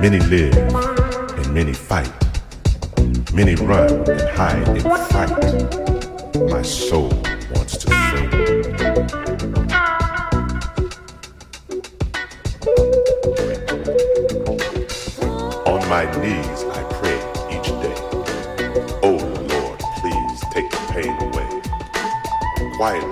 Many live and many fight. Many run and hide and fight. My soul wants to sing. my knees I pray each day. Oh Lord, please take the pain away. Quiet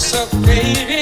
so baby.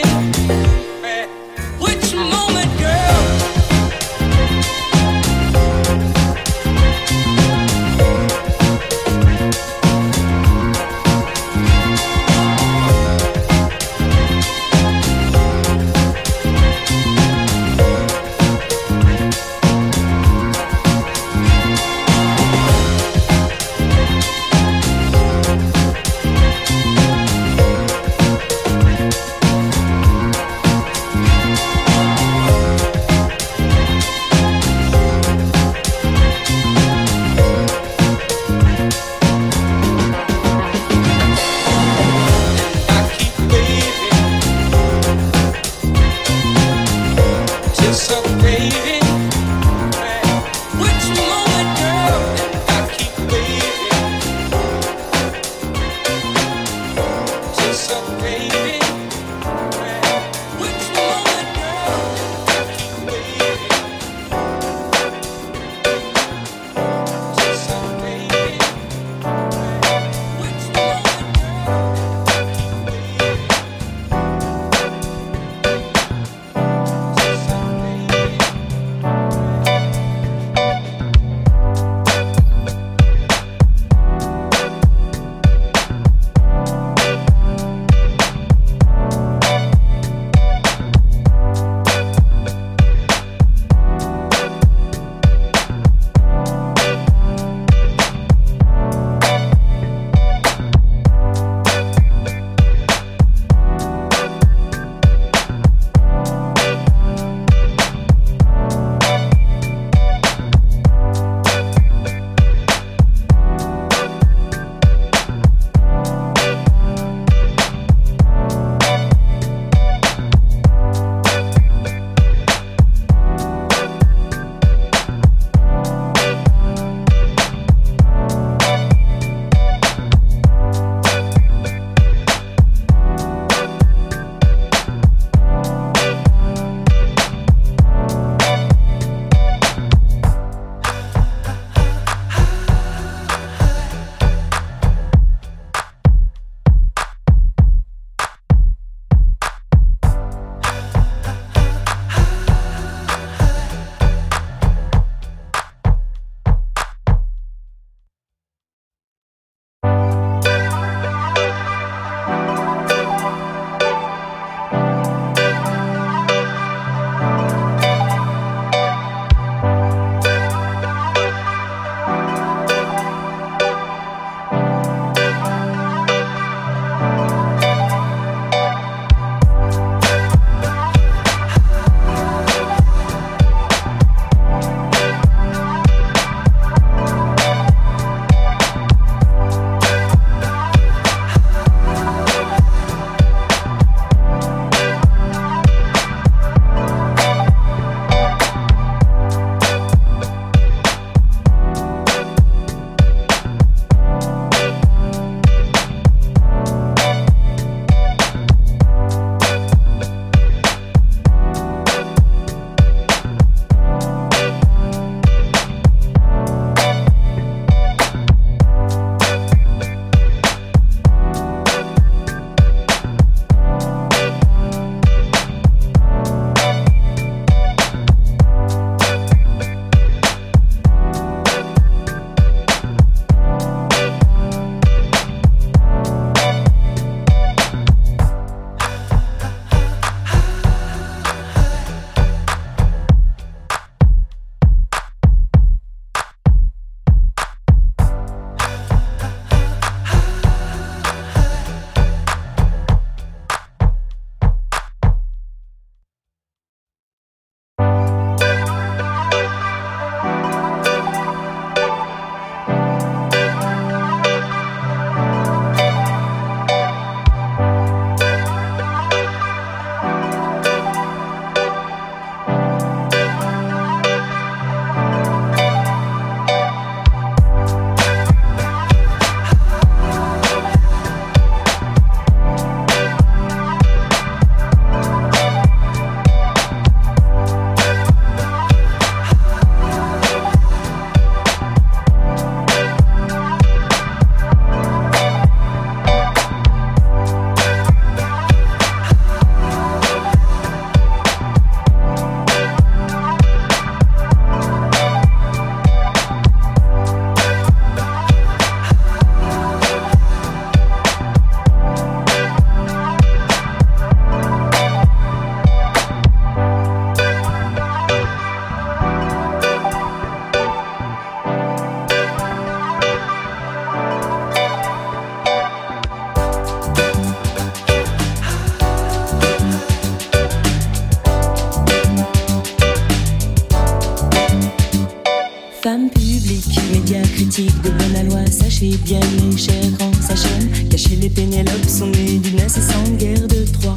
bien les chers en sa chaîne. Cacher les Pénélopes sont nés d'une incessante guerre de Troie.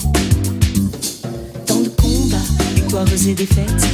Tant de combats, victoires et défaites.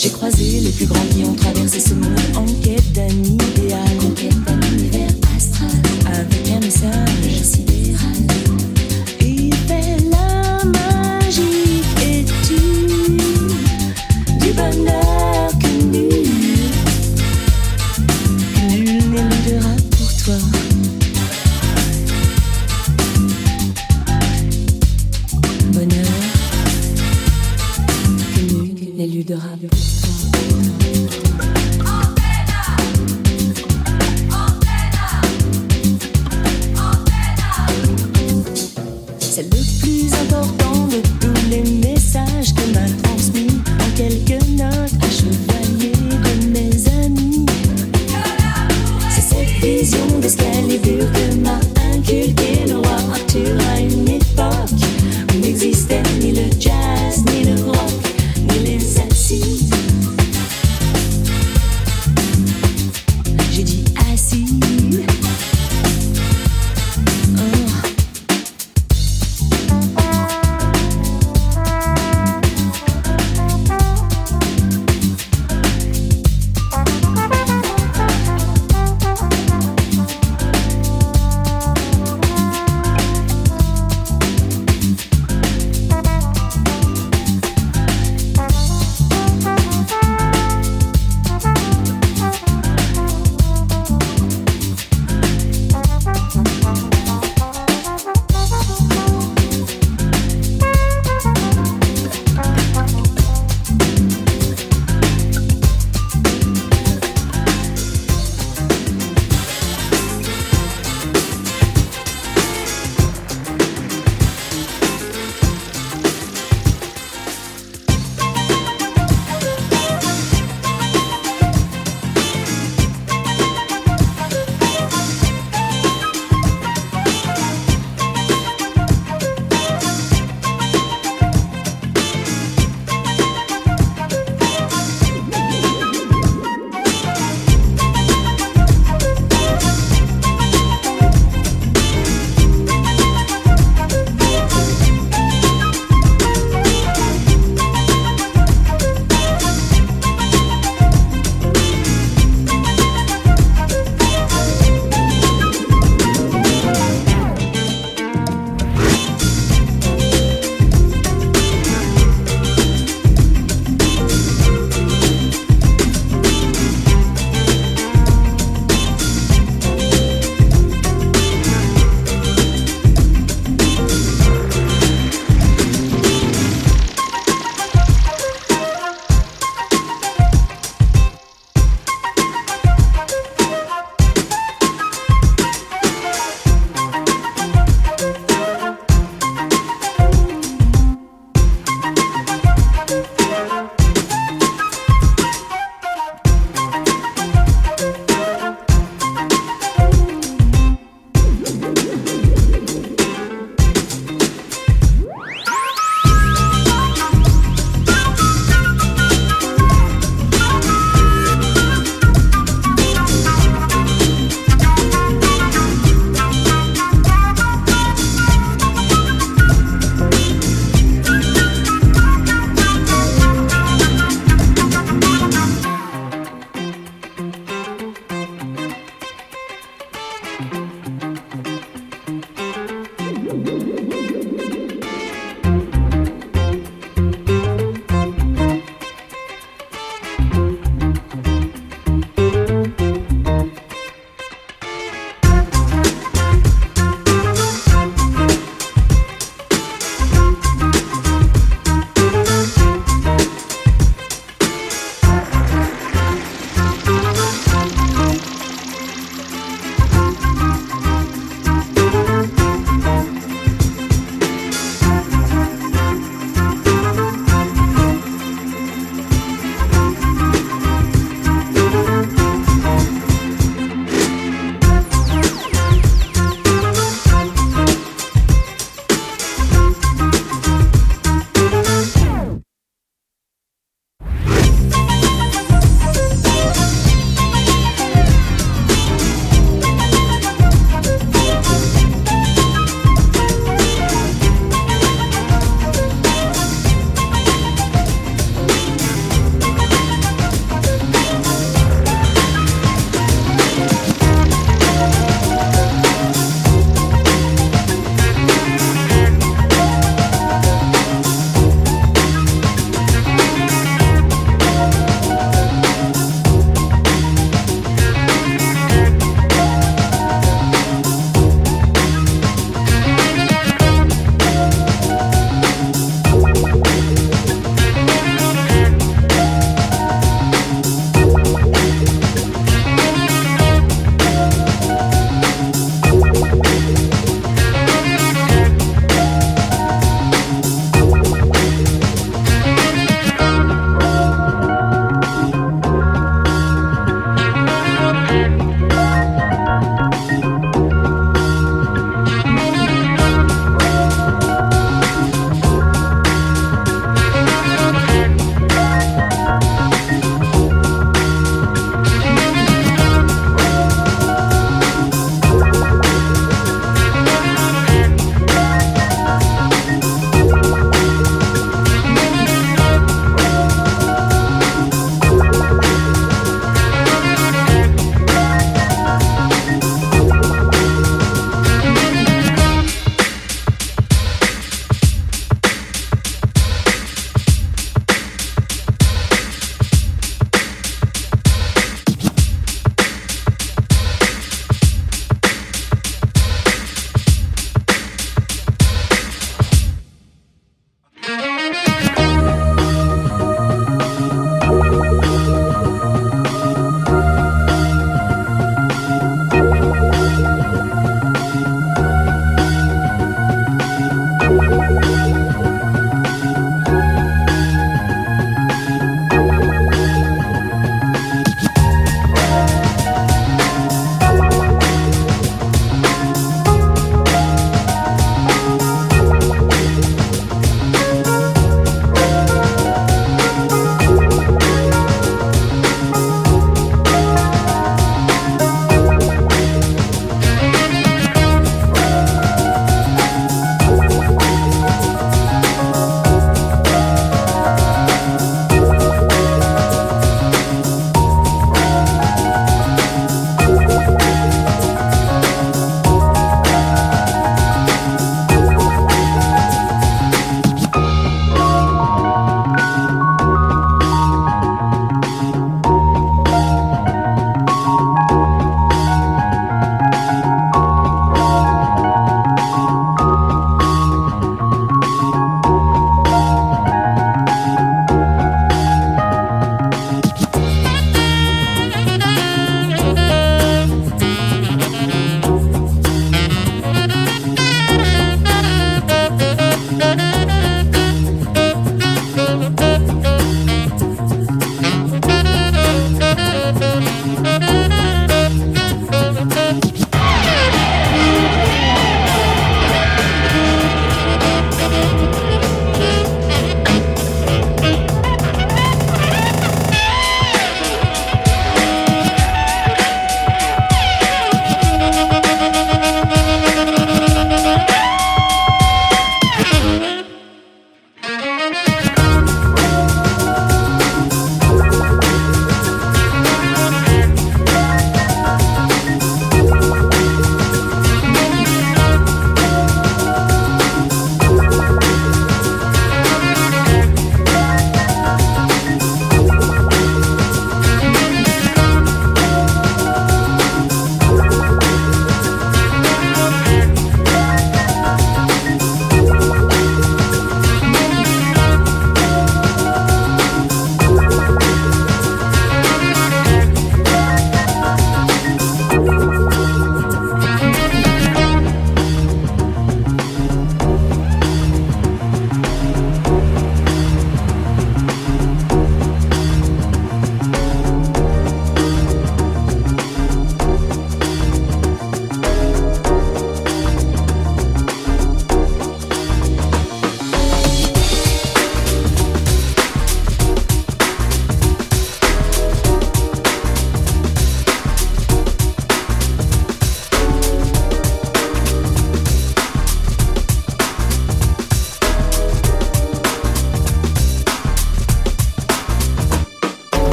J'ai croisé les plus grands qui ont traversé ce monde en quête d'un idéal, en quête d'un univers astral, avec un message sidéral. Et belle